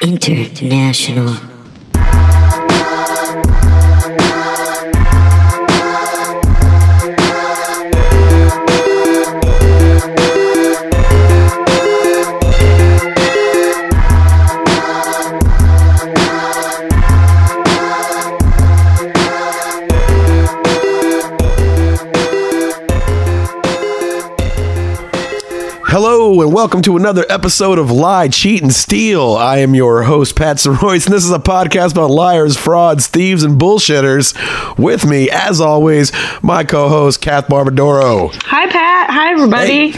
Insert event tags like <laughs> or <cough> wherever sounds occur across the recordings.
International. Welcome to another episode of Lie, Cheat, and Steal. I am your host, Pat Royce, and this is a podcast about liars, frauds, thieves, and bullshitters. With me, as always, my co-host, Kath Barbadoro. Hi, Pat. Hi, everybody.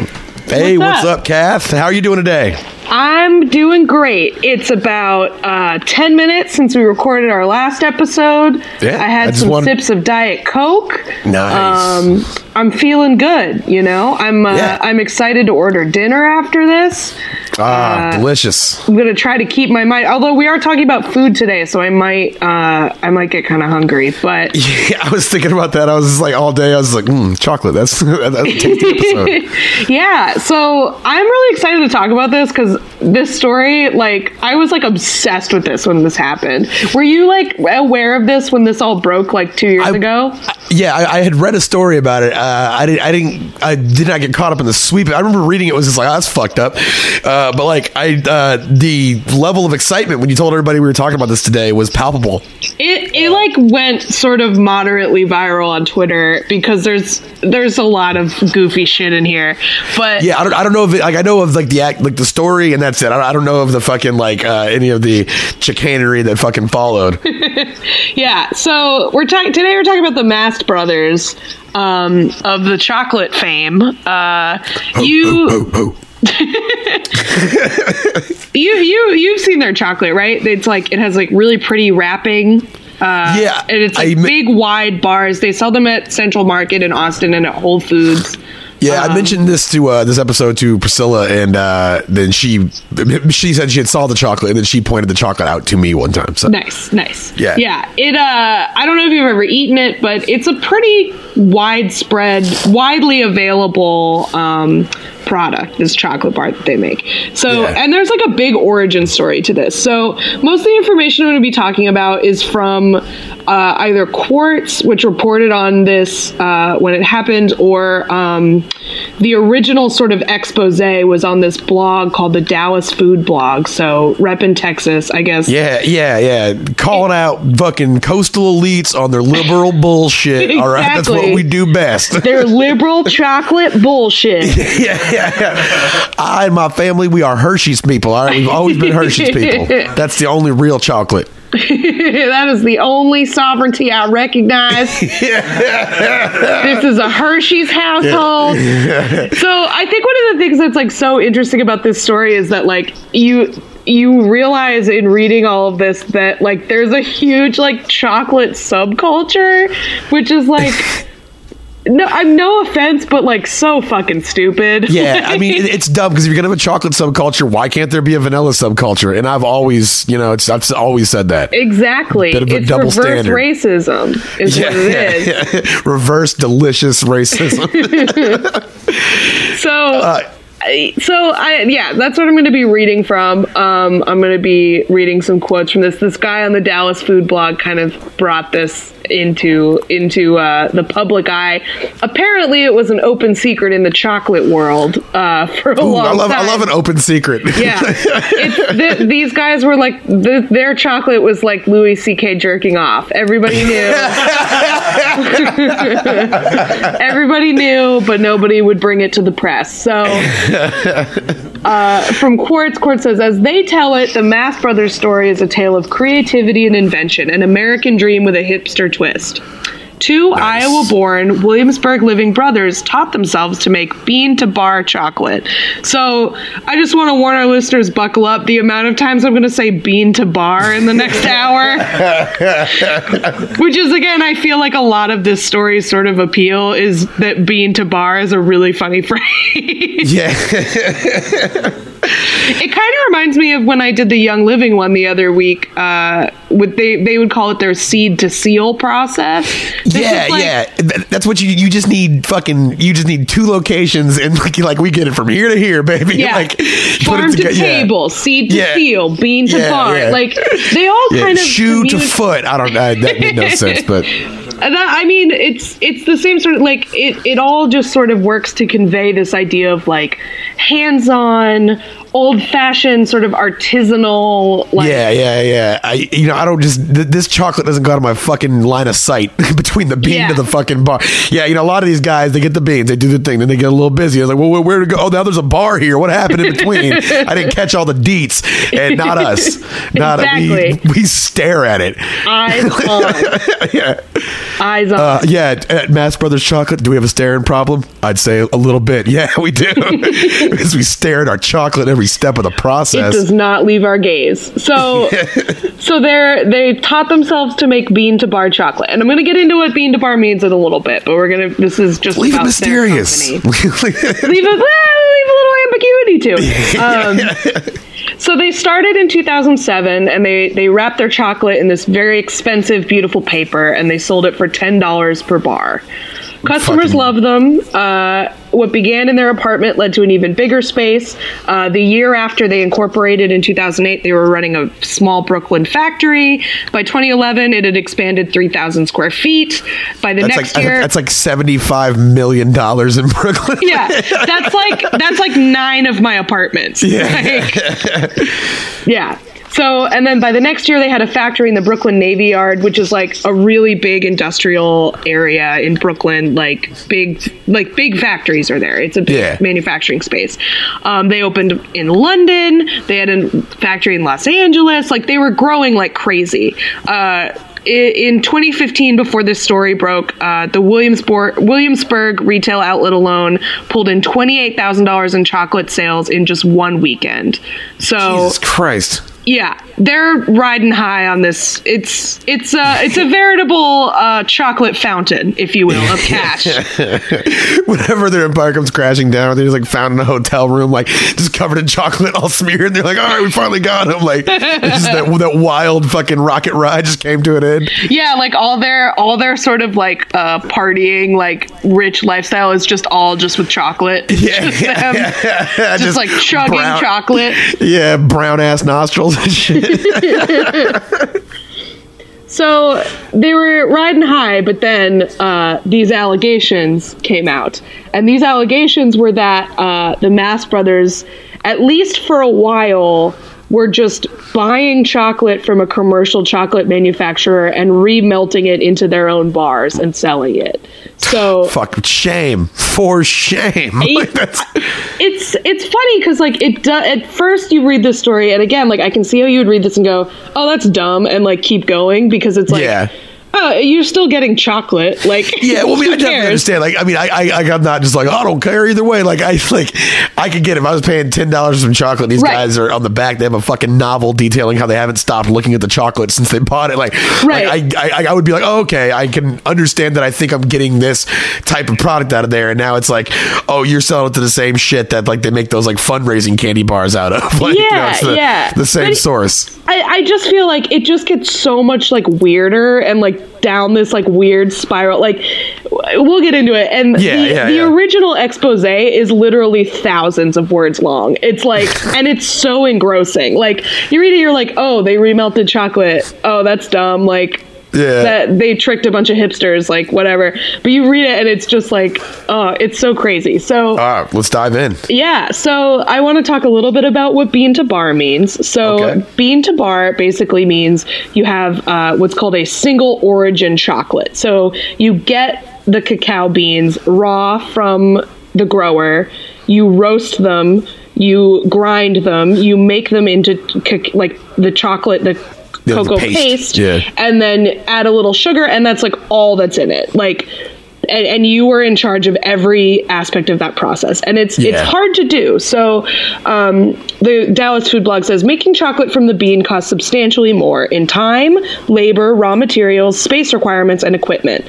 Hey, What's what's up? up, Kath? How are you doing today? I'm doing great. It's about uh, 10 minutes since we recorded our last episode. Yeah, I I had just some want- sips of Diet Coke. Nice. Um, I'm feeling good, you know? I'm uh, Yeah. I'm excited to order dinner after this. Ah, Uh, delicious. I'm gonna try to keep my mind. Although we are talking about food today, so I might uh, I might get kind of hungry. But <laughs> Yeah, I was thinking about that. I was like all day. I was like, mm, chocolate. That's <laughs> that's a tasty episode. <laughs> yeah, so I'm really excited to talk about this because this story, like, I was like obsessed with this when this happened. Were you like aware of this when this all broke like two years I- ago? Yeah, I, I had read a story about it. Uh, I didn't. I didn't. I did not get caught up in the sweep. I remember reading it. Was just like, oh, that's fucked up. Uh, but like, I uh, the level of excitement when you told everybody we were talking about this today was palpable. It it like went sort of moderately viral on Twitter because there's there's a lot of goofy shit in here. But Yeah, I don't. I don't know if it, like I know of like the act, like the story, and that's it. I don't, I don't know of the fucking like uh, any of the chicanery that fucking followed. <laughs> Yeah, so we're talking today. We're talking about the Mast brothers um, of the chocolate fame. Uh, you, oh, oh. <laughs> you, you, you've seen their chocolate, right? It's like it has like really pretty wrapping. Uh, Yeah, and it's like I big, wide bars. They sell them at Central Market in Austin and at Whole Foods. Yeah, I mentioned this to uh, this episode to Priscilla, and uh, then she she said she had saw the chocolate, and then she pointed the chocolate out to me one time. So Nice, nice. Yeah. yeah. It. Uh, I don't know if you've ever eaten it, but it's a pretty widespread, widely available um, product. This chocolate bar that they make. So, Yeah. and there's like a big origin story to this. So, most of the information I'm going to be talking about is from uh, either Quartz, which reported on this uh, when it happened, or um, the original sort of expose was on this blog called the Dallas Food Blog. So, rep in Texas, I guess. yeah, yeah, yeah, calling out fucking coastal elites on their liberal bullshit. <laughs> All right, that's what Exactly. we do best. <laughs> They're liberal <laughs> chocolate bullshit. yeah, yeah, yeah. I and my family, we are Hershey's people. All right, we've always been Hershey's people. <laughs> That's the only real chocolate. that is the only sovereignty I recognize. this is a Hershey's household. So I think one of the things that's like so interesting about this story is that like you you realize in reading all of this that like there's a huge like chocolate subculture, which is like no, I'm no offense, but like so fucking stupid. Yeah, <laughs> I mean, it's dumb because if you're gonna have a chocolate subculture, why can't there be a vanilla subculture? And I've always, you know, it's I've always said that. Exactly. Bit of a it's double reverse standard. racism is what it is. yeah. <laughs> Reverse delicious racism. <laughs> So, Uh, so I yeah, that's what I'm going to be reading from. Um, I'm going to be reading some quotes from this. This guy on the Dallas Food Blog kind of brought this into into uh, the public eye. Apparently, it was an open secret in the chocolate world uh, for a Ooh, long I love time. I love an open secret. Yeah, <laughs> it's, th- these guys were like th- their chocolate was like Louis C.K. jerking off. Everybody knew. <laughs> <laughs> Everybody knew, but nobody would bring it to the press. So, <laughs> uh, from Quartz, Quartz says, as they tell it, the Mast Brothers story is a tale of creativity and invention, an American dream with a hipster twist. Two Iowa born, Williamsburg living brothers taught themselves to make bean to bar chocolate. So I just want to warn our listeners buckle up. The amount of times I'm going to say bean to bar in the next <laughs> hour, which is, again, I feel like a lot of this story's sort of appeal is that bean to bar is a really funny <laughs> phrase. Yeah. <laughs> It kind of reminds me of when I did the Young Living one the other week. Uh, with they they would call it their seed to seal process. This yeah, like- yeah. That's what you you just need. Fucking, you just need two locations, and like, like we get it from here to here, baby. <laughs> Yeah, Like put it farm to together- yeah. seed to Yeah. seal, bean to Yeah, bar. Like they all kind of shoe to foot. I don't. Uh, that made no sense, but <laughs> that, I mean, it's it's the same sort of like it. It all just sort of works to convey this idea of like hands-on, old-fashioned, sort of artisanal. Like, yeah, yeah, yeah. I, you know, I don't just th- this chocolate doesn't go out of my fucking line of sight <laughs> between the bean Yeah. to the fucking bar. Yeah, you know, a lot of these guys they get the beans, they do the thing, then they get a little busy. I was like, well, where, where to go? Oh, now there's a bar here. What happened in between? <laughs> I didn't catch all the deets, and not <laughs> us. Not Exactly. we, we stare at it. eyes on, yeah. eyes on. Uh, yeah, at, at Mast Brothers Chocolate, do we have a staring problem? I'd say a little bit. Yeah, we do. because we stare at our chocolate every step of the process. it does not leave our gaze. So, <laughs> so they're they taught themselves to make bean to bar chocolate, and I'm going to get into what bean to bar means in a little bit. But we're gonna. This is just Leave it about their mysterious. <laughs> leave it leave a little ambiguity to it. <laughs> Um, so they started in 2007, and they they wrapped their chocolate in this very expensive, beautiful paper, and they sold it for ten dollars per bar. Customers Fucking- love them. Uh, what began in their apartment led to an even bigger space. Uh, the year after they incorporated in 2008, they were running a small Brooklyn factory. By 2011, it had expanded 3,000 square feet. By the That's next like <laughs> year, that's like seventy five million dollars in Brooklyn. yeah, that's like that's like nine of my apartments. <laughs> Yeah. Like, <laughs> yeah. So, and then by the next year, they had a factory in the Brooklyn Navy Yard, which is like a really big industrial area in Brooklyn. Like big, like big factories are there. It's a big Yeah. manufacturing space. Um, they opened in London. They had a factory in Los Angeles. Like they were growing like crazy. Uh, in 2015, before this story broke, uh, the Williamsburg, Williamsburg retail outlet alone pulled in $28,000 in chocolate sales in just one weekend. So Jesus Christ. Yeah, they're riding high on this. It's it's a it's a veritable uh, chocolate fountain, if you will, of cash. <laughs> Whenever their empire comes crashing down, they're just like found in a hotel room, like just covered in chocolate, all smeared. And they're like, "All right, we finally got him!" Like, it's just that that wild fucking rocket ride just came to an end. yeah, like all their all their sort of like uh, partying, like rich lifestyle is just all just with chocolate. Yeah, <laughs> just, them, yeah, <laughs> just, like chugging brown- chocolate. Yeah, brown ass nostrils and shit. <laughs> So they were riding high, but then uh, these allegations came out. And these allegations were that uh, the Mast brothers, at least for a while, were just buying chocolate from a commercial chocolate manufacturer and remelting it into their own bars and selling it. So <laughs> Fuck shame for shame. <laughs> Like, that's, it's it's funny because like it do, at first you read this story and again like I can see how you would read this and go oh that's dumb and like keep going because it's like Yeah. Oh you're still getting chocolate like <laughs> Yeah, well, I mean, I definitely cares? understand. Like, I mean, I, I, I'm not just like, oh, I don't care either way. Like, I like, I could get if I was paying ten dollars for some chocolate. These Right. guys are on the back. They have a fucking novel detailing how they haven't stopped looking at the chocolate since they bought it. Like, Right. like, I, I, I would be like, oh, okay, I can understand that. I think I'm getting this type of product out of there, and now it's like, oh, you're selling it to the same shit that like they make those like fundraising candy bars out of. <laughs> Like, you know, Yeah, the, yeah. the same But- source. I, I just feel like it just gets so much like weirder and like down this like weird spiral. Like we'll get into it. And Yeah, the, yeah, the yeah. original expose is literally thousands of words long. It's like <laughs> and it's so engrossing. Like you read it, you're like, oh, they remelted chocolate. Oh, that's dumb. Like Yeah. that they tricked a bunch of hipsters, like whatever. But you read it and it's just like, oh, it's so crazy. So All right, let's dive in. yeah, so I want to talk a little bit about what bean to bar means. So, Okay. bean to bar basically means you have uh, what's called a single origin chocolate. So, you get the cacao beans raw from the grower, you roast them, you grind them, you make them into like the chocolate, the the cocoa paste. paste, Yeah. and then add a little sugar, and that's like all that's in it. Like, and, and you were in charge of every aspect of that process, and it's it's hard to do. So, um, the Dallas Food Blog says making chocolate from the bean costs substantially more in time, labor, raw materials, space requirements, and equipment.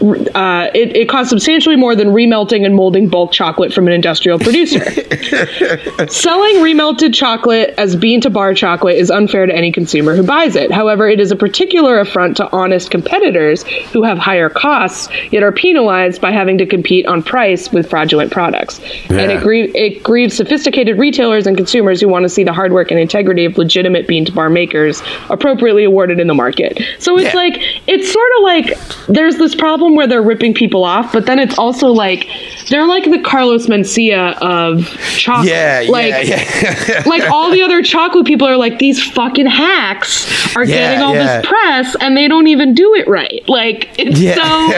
Uh, it, it costs substantially more than remelting and molding bulk chocolate from an industrial producer. <laughs> Selling remelted chocolate as bean to bar chocolate is unfair to any consumer who buys it. However, it is a particular affront to honest competitors who have higher costs, yet are penalized by having to compete on price with fraudulent products. And it, grie- it grieves sophisticated retailers and consumers who want to see the hard work and integrity of legitimate bean to bar makers appropriately awarded in the market. So it's Yeah. like, it's sort of like there's this problem where they're ripping people off, but then it's also like they're like the Carlos Mencia of chocolate. Yeah, like, yeah, yeah. <laughs> like all the other chocolate people are like these fucking hacks are Yeah, getting all yeah. this press and they don't even do it right. Like it's so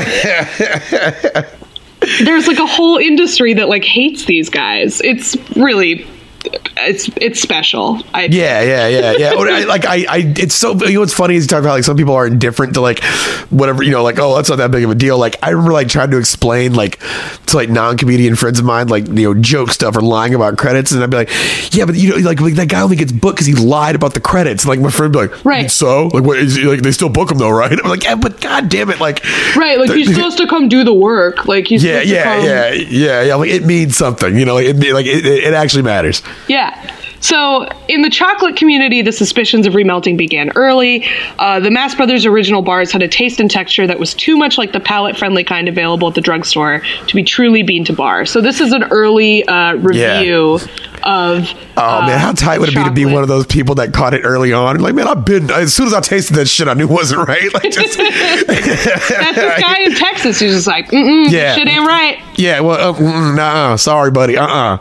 <laughs> there's like a whole industry that like hates these guys. It's really it's it's special. I Yeah, yeah, yeah, yeah. <laughs> I- like I, I, it's so. You know what's funny is you talk about like some people are indifferent to like whatever you know, like oh that's not that big of a deal. Like I remember like trying to explain like to like non-comedian friends of mine like you know joke stuff or lying about credits, and I'd be like, yeah, but you know like, like that guy only gets booked because he lied about the credits. And, like my friend would be like, Right. So like what is like they still book him though, right? <laughs> I'm like, yeah, but god damn it, like Right, like he's <laughs> supposed to come do the work. Like he's yeah, supposed to yeah, yeah, yeah, yeah. Like it means something, you know. Like it, like it, it actually matters. Yeah. So, in the chocolate community, the suspicions of remelting began early. Uh, the Mast Brothers original bars had a taste and texture that was too much like the palate friendly kind available at the drugstore to be truly bean to bar. So, this is an early uh, review of. Oh man, how tight would it be to be one of those people that caught it early on? Like, man, I've been as soon as I tasted that shit, I knew it wasn't right. <laughs> Like, just <laughs> That's this guy in Texas who's just like, mm Yeah. shit ain't right. yeah, well, uh, nah, sorry, buddy, <laughs> uh, uh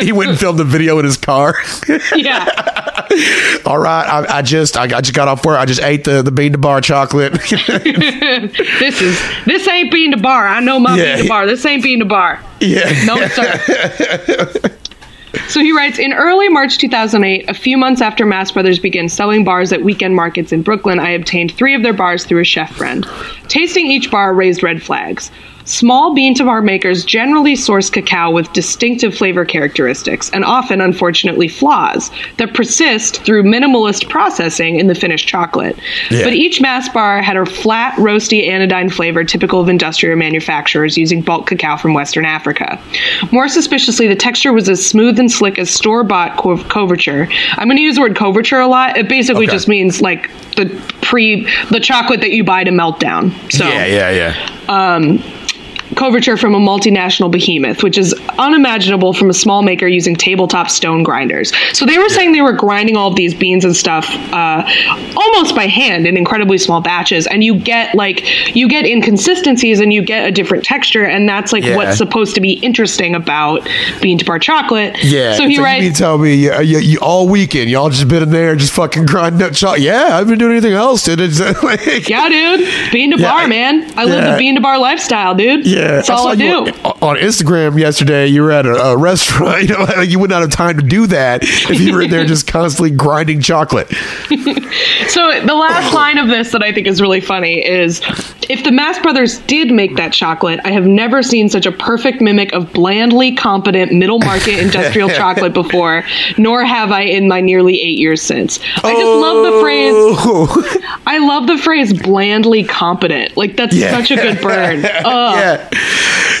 he went and filmed a video in his car. Yeah. All right, I, I just, I, I just got off work. I just ate the the bean to bar chocolate. this is, this ain't bean to bar. I know my Yeah. bean to bar. This ain't bean to bar. yeah, No, sir. So he writes In early March 2008, a few months after Mast Brothers began selling bars at weekend markets in Brooklyn, I obtained three of their bars through a chef friend. Tasting each bar raised red flags. Small bean to bar makers generally source cacao with distinctive flavor characteristics and often, unfortunately, flaws that persist through minimalist processing in the finished chocolate. Yeah. But each Mast bar had a flat, roasty anodyne flavor typical of industrial manufacturers using bulk cacao from Western Africa. More suspiciously, the texture was as smooth and slick as store bought co- couverture. I'm going to use the word couverture a lot. It basically Okay. just means like the pre, the chocolate that you buy to melt down. So, yeah, yeah, yeah. Um, couverture from a multinational behemoth, which is unimaginable from a small maker using tabletop stone grinders. So they were saying they were grinding all of these beans and stuff uh, almost by hand in incredibly small batches, and you get like you get inconsistencies and you get a different texture, and that's like Yeah. what's supposed to be interesting about bean to bar chocolate. Yeah. So he you mean writes. tell me you, you, you, all weekend y'all just been in there just fucking grinding up chocolate? Yeah, I haven't been doing anything else. Dude. <laughs> It's like, Yeah, dude. Bean to Yeah, bar, man. I live the bean to bar lifestyle, dude. Yeah, That's all saw I do. on- Instagram yesterday. You were at a, a restaurant. <laughs> You know, like you would not have time to do that if you were in there just constantly grinding chocolate. <laughs> So the last line of this that I think is really funny is if the Mast Brothers did make that chocolate, I have never seen such a perfect mimic of blandly competent middle market industrial <laughs> chocolate before, nor have I in my nearly eight years since. I just love the phrase Oh, I love the phrase blandly competent. Like that's Yeah. such a good burn. Yeah,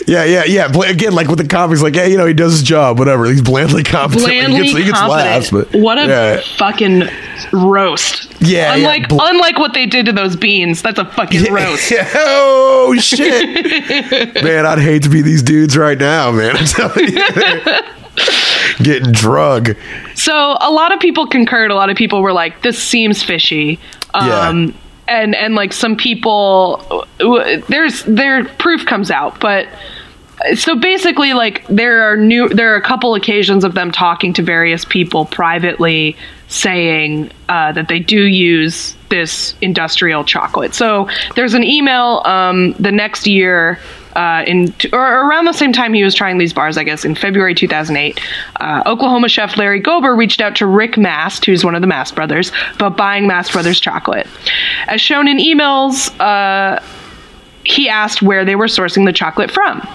yeah, yeah, yeah. Again, like with the comics, like, hey, you know, he does his job, whatever. He's blandly competent. Blandly he gets, he gets laughs, but what a yeah. fucking roast. Yeah, yeah, Unlike bl- unlike what they did to those beans, that's a fucking roast. <laughs> oh shit, <laughs> man! I'd hate to be these dudes right now, man. I'm telling you, <laughs> getting drug. So a lot of people concurred. A lot of people were like, "This seems fishy." Um, Yeah. And and like some people, there's their proof comes out, but so basically, like there are new there are a couple occasions of them talking to various people privately, saying uh, that they do use this industrial chocolate. So there's an email um, the next year uh, in or around the same time he was trying these bars, I guess, in February 2008, uh, Oklahoma chef Larry Gober reached out to Rick Mast, who's one of the Mast brothers, about buying Mast Brothers chocolate. As shown in emails, uh, he asked where they were sourcing the chocolate from.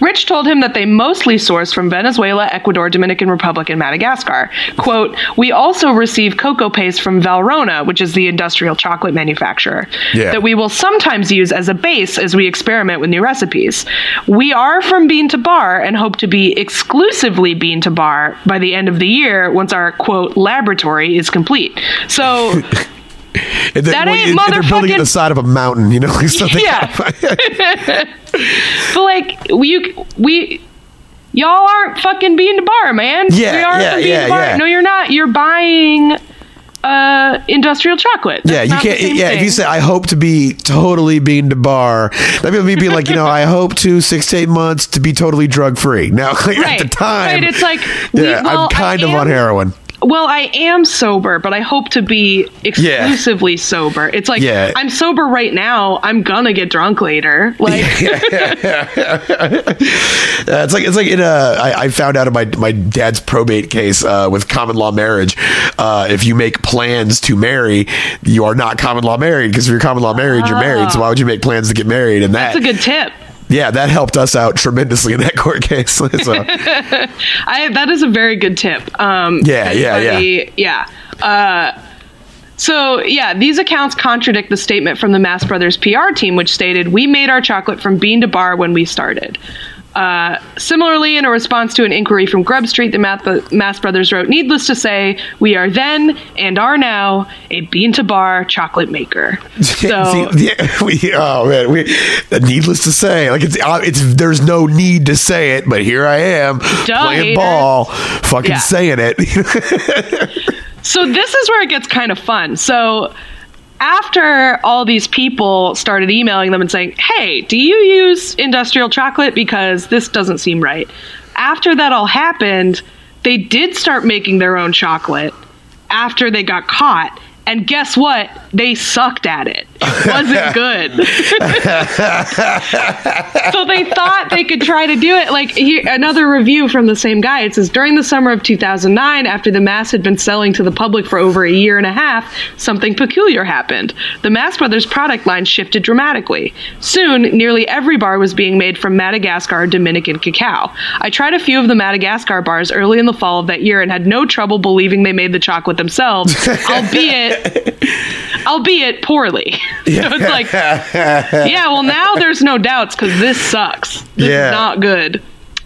Rick told him that they mostly source from Venezuela, Ecuador, Dominican Republic, and Madagascar. Quote, We also receive cocoa paste from Valrhona, which is the industrial chocolate manufacturer, Yeah. that we will sometimes use as a base as we experiment with new recipes. We are from bean to bar and hope to be exclusively bean to bar by the end of the year once our quote laboratory is complete. So <laughs> And then- That well, ain't and they're building it motherfucking- the side of a mountain, you know. <laughs> <laughs> like something Yeah. but like you we y'all aren't fucking being to bar, man. Yeah, we are yeah, from bean yeah, bar. yeah. No, you're not. You're buying uh industrial chocolate. That's Yeah, you can't. Yeah, if you say I hope to be totally bean to bar, that'd be me being like, you know, I hope to six to eight months to be totally drug free. Now, like, Right, <laughs> at the time, right, it's like, we- yeah, well, I'm kind I of on heroin. Well, I am sober, but I hope to be exclusively sober. It's like Yeah. I'm sober right now. I'm gonna get drunk later. <laughs> Like <laughs> Uh, it's like it's like in a. I, I found out in my my dad's probate case uh, with common law marriage. Uh, if you make plans to marry, you are not common law married because if you're common law married, you're married. So why would you make plans to get married? And that that's a good tip. Yeah, that helped us out tremendously in that <laughs> court case. so, <laughs> I that is a very good tip. Um, Yeah, yeah, everybody- yeah. Uh, so yeah, these accounts contradict the statement from the Mast Brothers PR team, which stated, "We made our chocolate from bean to bar when we started." Uh, similarly, in a response to an inquiry from Grub Street, the Math- Mast Brothers wrote, "Needless to say, we are then and are now a bean to bar chocolate maker." <laughs> So See, yeah, <laughs> we, oh man, we. Needless to say, like it's uh, it's there's no need to say it, but here I am playing hater. ball, fucking Yeah. saying it. <laughs> So this is where it gets kind of fun. So after all these people started emailing them and saying, "Hey, do you use industrial chocolate because this doesn't seem right?" After that all happened, they did start making their own chocolate after they got caught. And guess what? They sucked at it. It wasn't <laughs> good. <laughs> so they thought they could try to do it. Like here, another review from the same guy. It says during the summer of 2009, after the mass had been selling to the public for over a year and a half, something peculiar happened. The Mast Brothers product line shifted dramatically. Soon, nearly every bar was being made from Madagascar Dominican cacao. I tried a few of the Madagascar bars early in the fall of that year and had no trouble believing they made the chocolate themselves, <laughs> albeit <laughs> albeit poorly. <laughs> so it's like, <laughs> yeah, well, now there's no doubts because this sucks. This Yeah. is not good.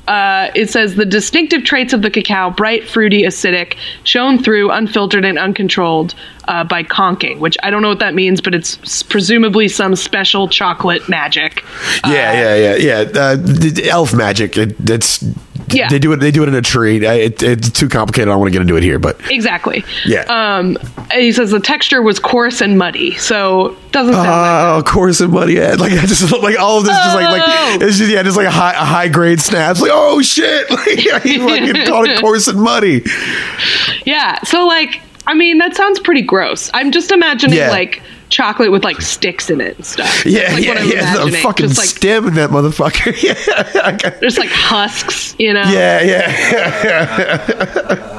Uh, it says the distinctive traits of the cacao bright, fruity, acidic, shown through, unfiltered, and uncontrolled uh, by conching, which I don't know what that means, but it's presumably some special chocolate magic. yeah, yeah, yeah, yeah. Uh, elf magic. It, it's Yeah. They do it. They do it in a tree. I- It, it's too complicated. I don't want to get into it here, but Exactly. Yeah. Um, he says the texture was coarse and muddy, so doesn't sound like Oh, coarse and muddy. Yeah, like I just like all of this, just like like Oh. it's just yeah, just like a high a high grade snaps. Like oh shit, <laughs> like yeah, he fucking <laughs> called it coarse and muddy. Yeah. So like, I mean, that sounds pretty gross. I'm just imagining Yeah. like chocolate with like sticks in it and stuff. Yeah, like, yeah, what I'm yeah. The fucking just like stem in that motherfucker. <laughs> Yeah, there's like husks, you know. yeah, yeah. <laughs>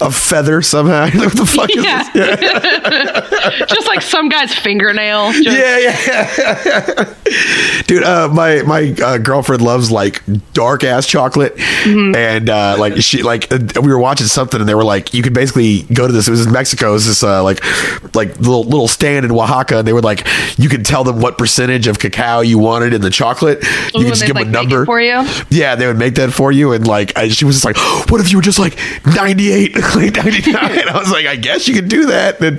a feather somehow. <laughs> what the fuck yeah. is this? Yeah. <laughs> just like some guy's fingernail. Just. Yeah, yeah, <laughs> dude. Uh, my my uh, girlfriend loves like dark ass chocolate, mm-hmm. and uh, like she like uh, we were watching something, and they were like, you could basically go to this. It was in Mexico. It was this uh, like like little little stand in Oaxaca, and they were like you could tell them what percentage of cacao you wanted in the chocolate. Ooh, you could just give like, them a number for you. Yeah, they would make that for you, and like I, she was just like, what if you were just like nine 98, <laughs> 99. I was like, I guess you could do that. Uh,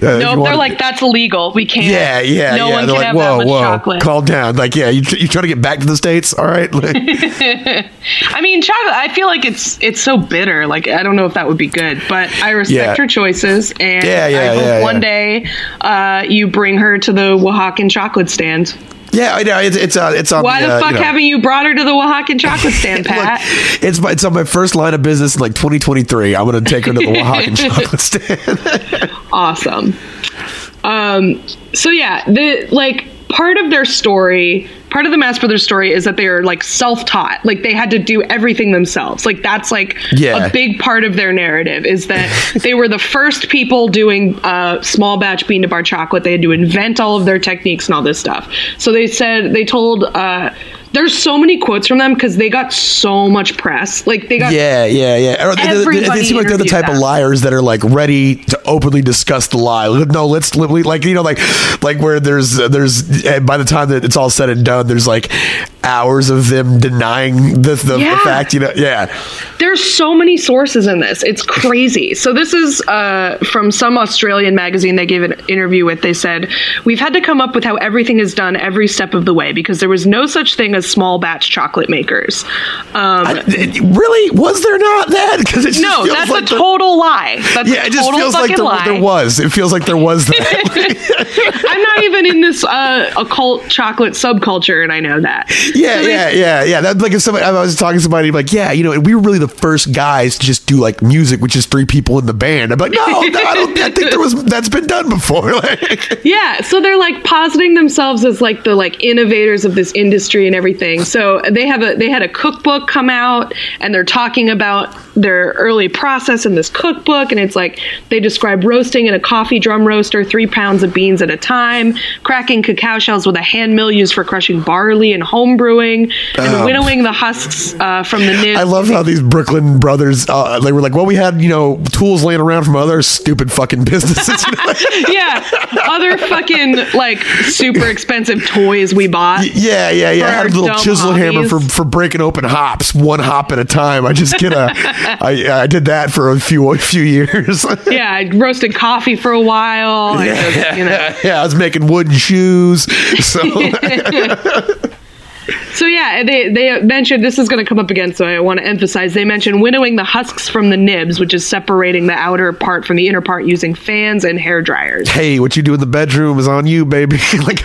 no, nope, they're like, that's illegal. We can't. Yeah, yeah, no yeah. One they're can like, have whoa, that much whoa, chocolate. calm down. Like, yeah, you, you trying to get back to the States? All right. Like, <laughs> I mean, chocolate, I feel like it's it's so bitter. Like, I don't know if that would be good, but I respect yeah. her choices. And yeah, yeah, I hope one day uh, you bring her to the Oaxacan chocolate stand yeah, I know it's it's uh, it's on. Why the, uh, fuck you know- haven't you brought her to the Oaxacan chocolate stand, <laughs> Look, Pat? it's my it's on my first line of business in like 2023. I'm gonna take her to the <laughs> Oaxacan chocolate stand. <laughs> awesome. Um, so yeah, the like part of their story, part of the Mast Brothers story is that they are like self-taught. Like they had to do everything themselves. Like that's like Yeah. a big part of their narrative is that <laughs> they were the first people doing uh, small batch bean to bar chocolate. They had to invent all of their techniques and all this stuff. So they said they told uh, there's so many quotes from them because they got so much press. Like they got Yeah, yeah, yeah. They, they, they seem like they're the type of liars that are like ready to openly discuss the lie. No, let's like you know like like where there's there's eh, by the time that it's all said and done, there's like hours of them denying the, the, the fact. You know, yeah. There's so many sources in this. It's crazy. So this is uh, from some Australian magazine they gave an interview with. They said, "We've had to come up with how everything is done every step of the way because there was no such thing as small batch chocolate makers." Um, It- really, was there not that? Because it just no, that's like a the- total lie. That's Yeah, it just feels like there, there was. It feels like there was that. <laughs> I'm not even in this uh, occult chocolate subculture, and I know that. Yeah, So yeah, yeah, yeah. That like if somebody I was talking to somebody like, yeah, you know, we were really the first guys to just do like music which is three people in the band. I'm like, no, no, I don't. I think there was that's been done before. <laughs> Like, Yeah, so they're like positing themselves as like the like innovators of this industry and everything. So they have a they had a cookbook come out and they're talking about their early process in this cookbook and it's like they describe roasting in a coffee drum roaster 3 pounds of beans at a time, cracking cacao shells with a hand mill used for crushing barley and home brewing and Um, winnowing the husks uh, from the nibs. I love how these Brooklyn brothers uh, they were like, well, we had you know tools laying around from other stupid fucking businesses. <laughs> Yeah, other fucking like super expensive toys we bought. Yeah, yeah, yeah. I For had a little chisel hammer for, for breaking open hops, one hop at a time. I just get a, <laughs> I, I did that for a few a few years. <laughs> yeah, I roasted coffee for a while. I just, you know. <laughs> yeah, I was making wooden shoes. So So yeah, they they mentioned this is going to come up again, so I want to emphasize. They mentioned winnowing the husks from the nibs, which is separating the outer part from the inner part using fans and hair dryers. hey, what you do in the bedroom is on you, baby. like,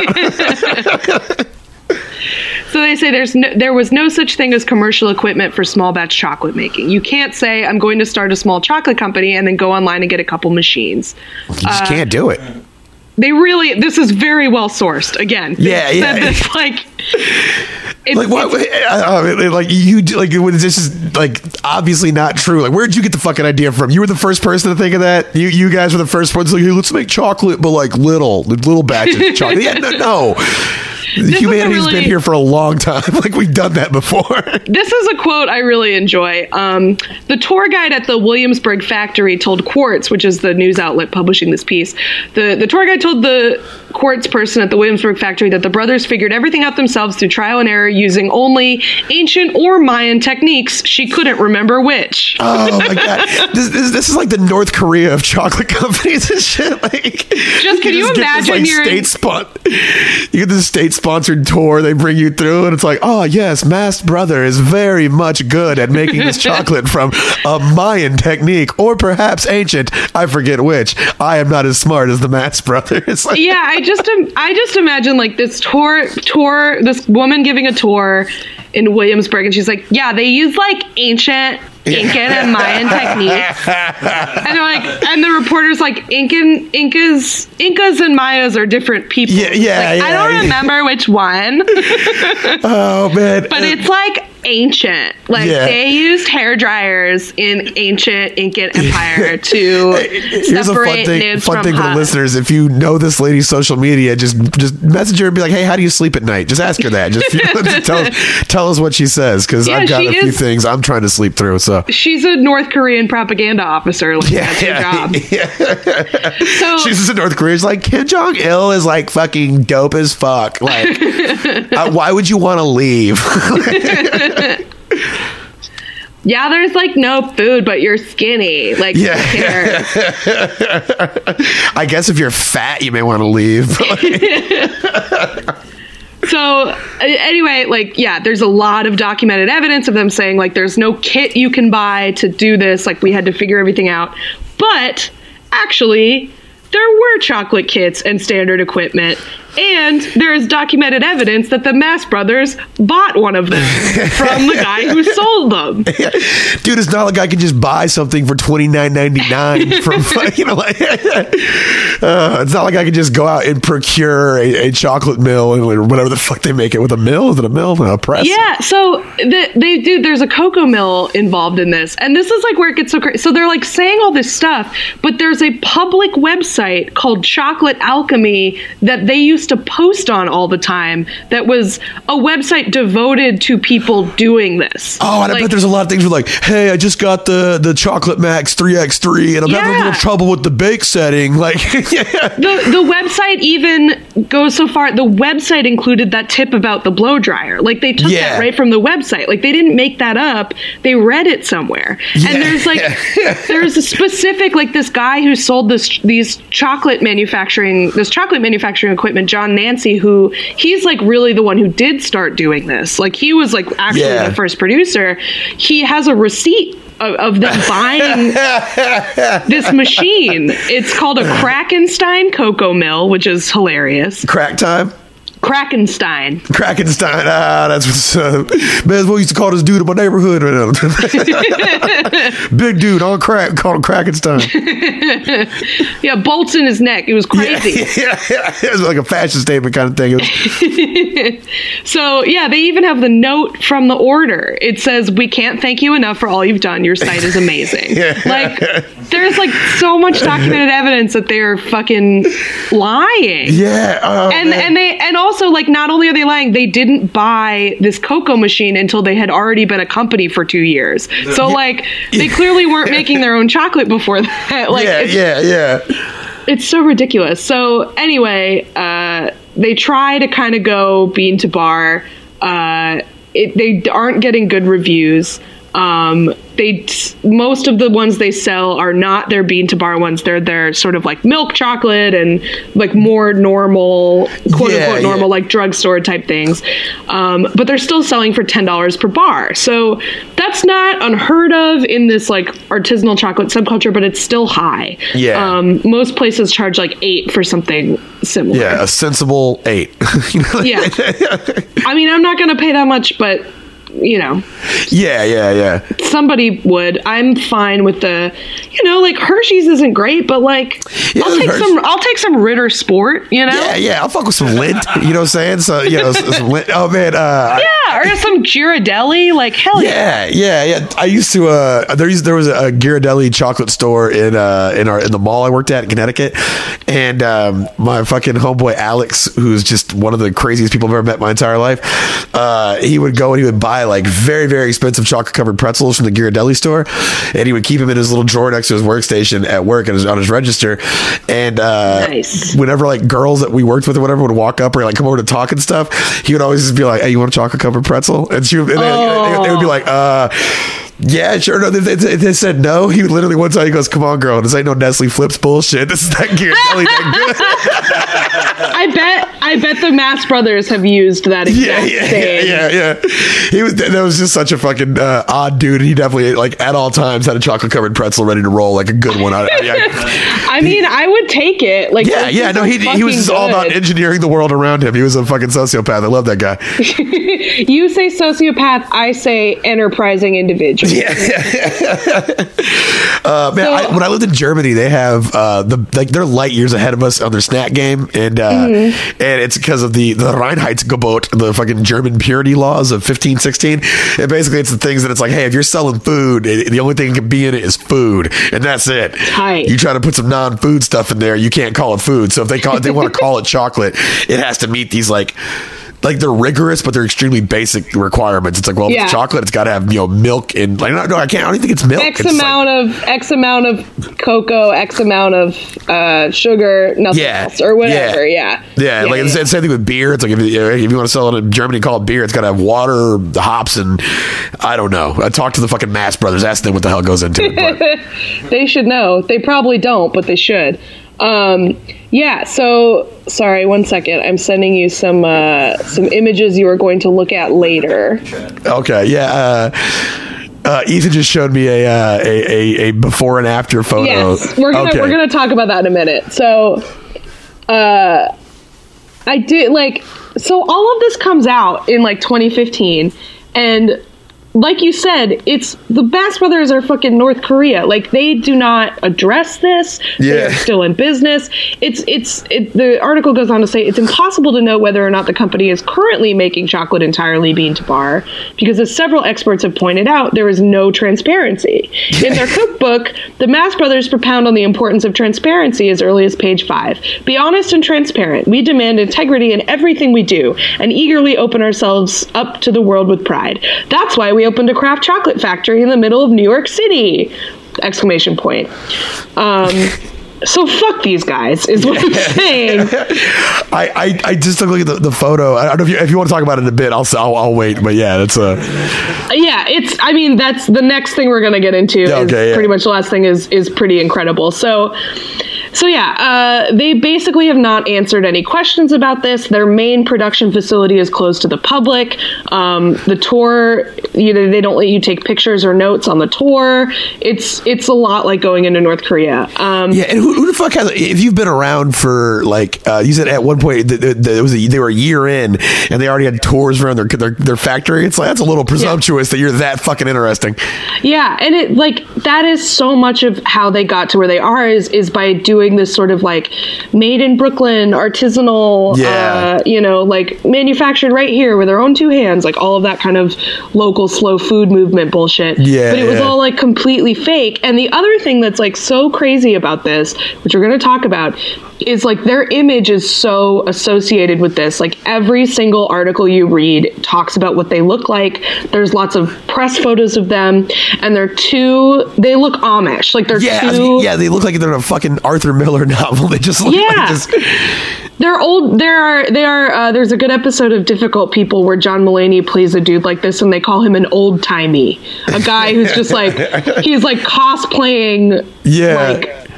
So they say there's no, there was no such thing as commercial equipment for small batch chocolate making. You can't say I'm going to start a small chocolate company and then go online and get a couple machines. you just can't do it. They really this is very well sourced. Again, Yeah, said yeah. This, like, it's, Like what? Uh, uh, like you like this is like obviously not true. Like where'd you get the fucking idea from? You were the first person to think of that. You you guys were the first ones like hey, let's make chocolate, but like little little batches of <laughs> chocolate. Yeah, no, no. Humanity's been here for a long time. <laughs> like we've done that before. This is a quote I really enjoy. Um, the tour guide at the Williamsburg factory told Quartz, which is the news outlet publishing this piece, the, the tour guide told the Quartz person at the Williamsburg factory that the brothers figured everything out themselves through trial and error using only ancient or Mayan techniques. She couldn't remember which. Oh my <laughs> god, this, this, this is like the North Korea of chocolate <laughs> companies and shit. Like, Just- can you get imagine this, you're like, in- state spon- You get this state sponsored tour. They bring you through, and it's like, oh yes, Mast Brother is very much good at making this <laughs> chocolate from a Mayan technique, or perhaps ancient. I forget which. I am not as smart as the Mast Brothers. <laughs> Yeah, I just im- I just imagine like this tour tour this woman giving a tour in Williamsburg and she's like, "Yeah, they use like ancient Incan and Mayan techniques." <laughs> And they're like and the reporter's like, "Incan Incas Incas and Mayas are different people." Yeah, yeah, Like, I don't yeah. remember which one, <laughs> oh man, but it's like ancient. Like Yeah. they used hair dryers in ancient Incan <laughs> Empire to Here's a separate fun thing. Fun thing for the listeners: if you know this lady's social media, just just message her and be like, "Hey, how do you sleep at night?" Just ask her that. Just, <laughs> just tell tell us what she says because Yeah, I've got a few things I'm trying to sleep through. So she's a North Korean propaganda officer. Like that's her job. <laughs> So She's just in North Korea. She's like Kim Jong Il is like fucking dope as fuck. Like, uh, why would you want to leave? <laughs> yeah, there's like no food, but you're skinny. Like Yeah. <laughs> I guess if you're fat, you may want to leave. <laughs> So anyway, like yeah, there's a lot of documented evidence of them saying like there's no kit you can buy to do this. Like we had to figure everything out, but actually. There were chocolate kits and standard equipment, and there is documented evidence that the Mast Brothers bought one of them <laughs> from the guy who sold them. <laughs> Dude, it's not like I can just buy something for twenty nine ninety nine <laughs> from you know like uh, it's not like I can just go out and procure a, a chocolate mill or whatever the fuck they make it with a mill. Is it a mill? A press? Yeah, so the, they do. There's a cocoa mill involved in this, and this is like where it gets so crazy. So they're like saying all this stuff, but there's a public website called Chocolate Alchemy that they used used to post on all the time that was a website devoted to people doing this. Oh, and I bet there's a lot of things where like, hey, I just got the the Chocolate Max 3x3 and I'm having a little trouble with the bake setting. <laughs> Like, yeah. the the website even goes so far. The website included that tip about the blow dryer. Like they took Yeah. that right from the website. Like they didn't make that up. They read it somewhere. Yeah. And there's like <laughs> there's a specific like this guy who sold this these chocolate manufacturing this chocolate manufacturing equipment, John Nanci, who he's like really the one who did start doing this. Like he was like actually Yeah. the first producer. He has a receipt. Of, of them <laughs> buying this machine. It's called a Krakenstein cocoa mill, which is hilarious. Crack time? Krakenstein. Krakenstein. Ah, that's what's uh, man, that's what we used to call this dude in my neighborhood. <laughs> Big dude on crack, called him Krakenstein. <laughs> Yeah, bolts in his neck. It was crazy. <laughs> yeah, yeah, it was like a fashion statement kind of thing. Was- So, yeah, they even have the note from the order. It says, We can't thank you enough for all you've done. Your site is amazing. Yeah. Like, there's like so much documented evidence that they're fucking lying. yeah, oh, and man. and they and also like not only are they lying, they didn't buy this cocoa machine until they had already been a company for two years. So like they clearly weren't making their own chocolate before that. <laughs> Like yeah, yeah, yeah. it's so ridiculous. So anyway, uh, they try to kind of go bean to bar. Uh, it, they aren't getting good reviews. Um, they most of the ones they sell are not their bean to bar ones. They're their sort of like milk chocolate and like more normal, quote Yeah, unquote normal, yeah. like drugstore type things. Um, but they're still selling for ten dollars per bar. So that's not unheard of in this like artisanal chocolate subculture, but it's still high. Yeah. Um, most places charge like eight for something similar. Yeah, a sensible eight. <laughs> Yeah. <laughs> I mean, I'm not going to pay that much, but you know, yeah, yeah, yeah. somebody would. I'm fine with the, you know, like Hershey's isn't great, but like Yeah, I'll take Hershey- some. I'll take some Ritter Sport. You know. Yeah, yeah, I'll fuck with some Lindt. You know what I'm saying? So, you know, some Lindt. Oh man, uh, Yeah, or some Ghirardelli. Like hell yeah. yeah, yeah, yeah. I used to. Uh, there used there was a Ghirardelli chocolate store in uh in our in the mall I worked at in Connecticut, and um, my fucking homeboy Alex, who's just one of the craziest people I've ever met in my entire life. Uh, he would go and he would buy like very very expensive chocolate covered pretzels from the Ghirardelli store, and he would keep them in his little drawer next to his workstation at work and on his register. And uh, Nice. whenever like girls that we worked with or whatever would walk up or like come over to talk and stuff, he would always just be like, "Hey, you want a chocolate covered pretzel?" And she would, and they, they would be like, "Uh." Yeah, sure. No, they, they, they said no. He literally one time he goes, "Come on, girl, this ain't no Nestle Flipz bullshit. This is that Ghirardelli <laughs> thing." I bet. I bet the Mast Brothers have used that exact yeah, yeah, same. yeah, yeah. He was that was just such a fucking uh, odd dude. He definitely like at all times had a chocolate covered pretzel ready to roll, like a good one. I, I- I <laughs> mean, I would take it. Like, yeah, yeah. No, he he was just all about engineering the world around him. He was a fucking sociopath. I love that guy. <laughs> You say sociopath, I say enterprising individual. <laughs> <laughs> Uh, man, So- I, when I lived in Germany, they have uh, the like they're light years ahead of us on their snack game, and uh, Mm-hmm. and it's because of the the Reinheitsgebot, the fucking German purity laws of fifteen sixteen. And basically, it's the things that it's like, hey, if you're selling food, it, the only thing that can be in it is food, and that's it. Tight. You try to put some non food stuff in there, you can't call it food. So if they call it, they want to call it <laughs> chocolate, it has to meet these like. Like they're rigorous, but they're extremely basic requirements. It's like, well, Yeah. it's chocolate, it's got to have you know milk and like no, no, I can't. I don't think it's milk. X It's like- amount of X amount of cocoa, X amount of uh, sugar, nothing Yeah. else, or whatever. Yeah, Yeah, like it's the same thing with beer. It's like if, you- if you want to sell it in Germany, call it beer. It's got to have water, hops, and I don't know. I talked to the fucking Mast Brothers, ask them what the hell goes into it. <laughs> They should know. They probably don't, but they should. Um, yeah. So sorry. One second. I'm sending you some uh, some images you are going to look at later. okay, yeah. Uh, uh, Ethan just showed me a, uh, a, a a before and after photo. Yes, we're gonna Okay. we're gonna talk about that in a minute. So, uh, I did like so all of this comes out in like 2015, and like you said, it's the Mast Brothers are fucking North Korea. Like they do not address this. Yeah. They're still in business. It's it's it, the article goes on to say it's impossible to know whether or not the company is currently making chocolate entirely bean to bar because as several experts have pointed out, there is no transparency. In their <laughs> cookbook, the Mast Brothers propound on the importance of transparency as early as page 5. Be honest and transparent. We demand integrity in everything we do and eagerly open ourselves up to the world with pride. That's why we opened a craft chocolate factory in the middle of New York City! Exclamation point. Um, so fuck these guys is what I'm <laughs> saying. I, I, I just took a look at the, the photo. I don't know if you, if you want to talk about it in a bit. I'll I'll, I'll wait. But yeah, that's a yeah, it's. I mean, that's the next thing we're gonna get into. Okay, yeah. Pretty much the last thing is is pretty incredible. So. So yeah, uh, they basically have not answered any questions about this. Their main production facility is closed to the public. Um, the tour, you know, they don't let you take pictures or notes on the tour. It's it's a lot like going into North Korea. Um, yeah. And who, who the fuck has? If you've been around for like uh, you said at one point that- that it was a, they were a year in and they already had tours around their their, their factory. It's like that's a little presumptuous that you're that fucking interesting. Yeah, and it like that is so much of how they got to where they are is is by doing this sort of like made in Brooklyn artisanal Yeah. uh, you know, like manufactured right here with their own two hands, like all of that kind of local slow food movement bullshit. Yeah, But it was yeah. all like completely fake. And the other thing that's like so crazy about this, which we're going to talk about, is like their image is so associated with this. Like every single article you read talks about what they look like. There's lots of press photos of them, and they're too. They look Amish. Like they're Yeah, I mean, yeah. They look like they're a fucking Arthur Miller <laughs> novel. They just look Yeah. like this. They're old. There are. They are. Uh, there's a good episode of Difficult People where John Mulaney plays a dude like this, and they call him an old timey, a guy who's just <laughs> like he's like cosplaying. Yeah. Like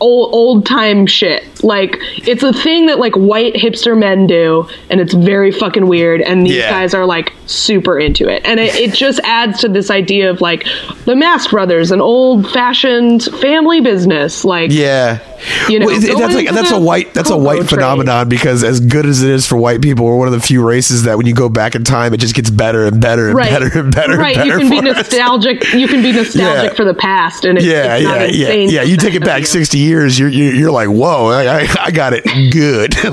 old old time shit. Like it's a thing that like white hipster men do, and it's very fucking weird. And these Yeah. guys are like super into it, and it, it just <laughs> adds to this idea of like the Mast Brothers, an old fashioned family business. Like Yeah, You know, Well, that's like that's a white that's a white trade. phenomenon because as good as it is for white people, we're one of the few races that when you go back in time, it just gets better and better and right, better and better. right. and you better can be us. nostalgic. You can be <laughs> nostalgic Yeah. for the past, and it's, Yeah, it's not yeah, yeah, yeah. You take it back you. sixty years, you're you're, you're like, whoa, I, I, I got it good. <laughs>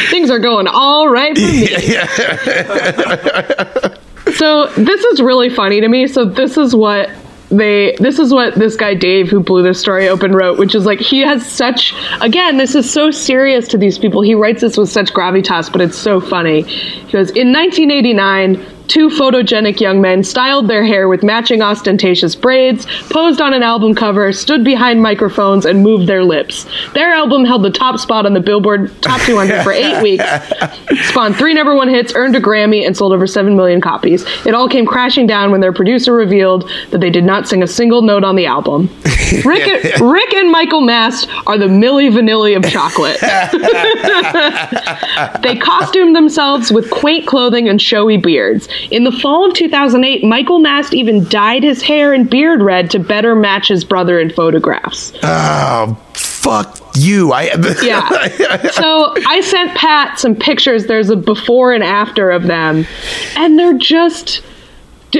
<laughs> Things are going all right for me. <laughs> so this is really funny to me. So this is what they this is what this guy Dave who blew this story open wrote, which is like he has such again, this is so serious to these people. He writes this with such gravitas, but it's so funny. He goes, In 1989, two photogenic young men styled their hair with matching ostentatious braids, posed on an album cover, stood behind microphones, and moved their lips. Their album held the top spot on the Billboard Top 200 for eight <laughs> weeks, spawned three number one hits, earned a Grammy, and sold over 7 million copies. It all came crashing down when their producer revealed that they did not sing a single note on the album. Rick, <laughs> Rick and Michael Mast are the Milli Vanilli of chocolate. <laughs> They costumed themselves with quaint clothing and showy beards. In the fall of 2008, Michael Mast even dyed his hair and beard red to better match his brother in photographs. oh, fuck you! I <laughs> Yeah. So I sent Pat some pictures. There's a before and after of them, and they're just.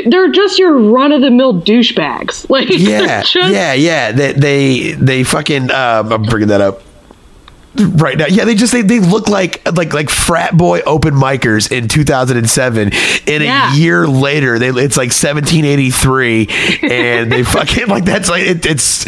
They're just your run of the mill douchebags. <laughs> Like, yeah, just- yeah, yeah. They they they fucking. Um, I'm bringing that up right now. Yeah, they just they, they look like like like frat boy open micers in 2007. And Yeah. a year later, they it's like 1783, and they <laughs> fucking like that's like it, it's.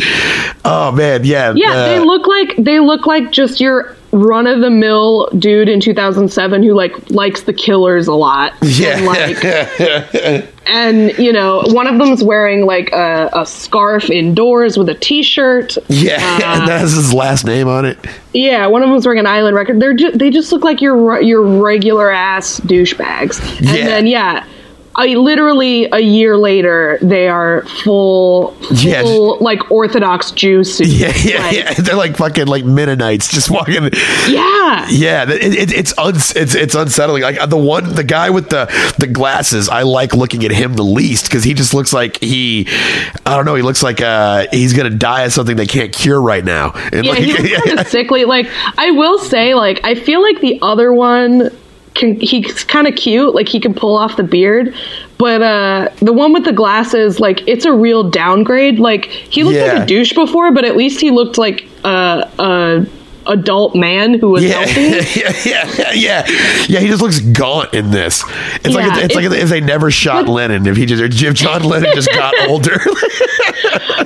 Oh man, yeah, Yeah, uh, they look like they look like just your run of the mill dude in 2007 who like likes the Killers a lot. <laughs> Yeah. And, like, <laughs> and you know, one of them's wearing like a, a scarf indoors with a t-shirt. Yeah, Uh, <laughs> and that has his last name on it. Yeah, one of them's wearing an island record. They're ju- they just look like your your regular ass douchebags. And Yeah. then yeah. I literally a year later they are full, full Yeah. like Orthodox Jew <laughs> suits. Yeah, yeah, Like, yeah. <laughs> They're like fucking like Mennonites just walking. yeah. Yeah, it, it, it's uns, it's it's unsettling. Like the one, the guy with the the glasses, I like looking at him the least because he just looks like he, I don't know, he looks like uh he's gonna die of something they can't cure right now. And Yeah, like, he looks <laughs> kind of sickly. Like I will say, like I feel like the other one can he's kind of cute. Like he can pull off the beard, but uh, the one with the glasses, like it's a real downgrade. Like he looked Yeah. like a douche before, but at least he looked like a, a adult man who was Yeah, healthy. <laughs> yeah, yeah, yeah, yeah. He just looks gaunt in this. It's Yeah, like it's, like if they never shot <laughs> Lennon. If he just if John <laughs> Lennon just got older.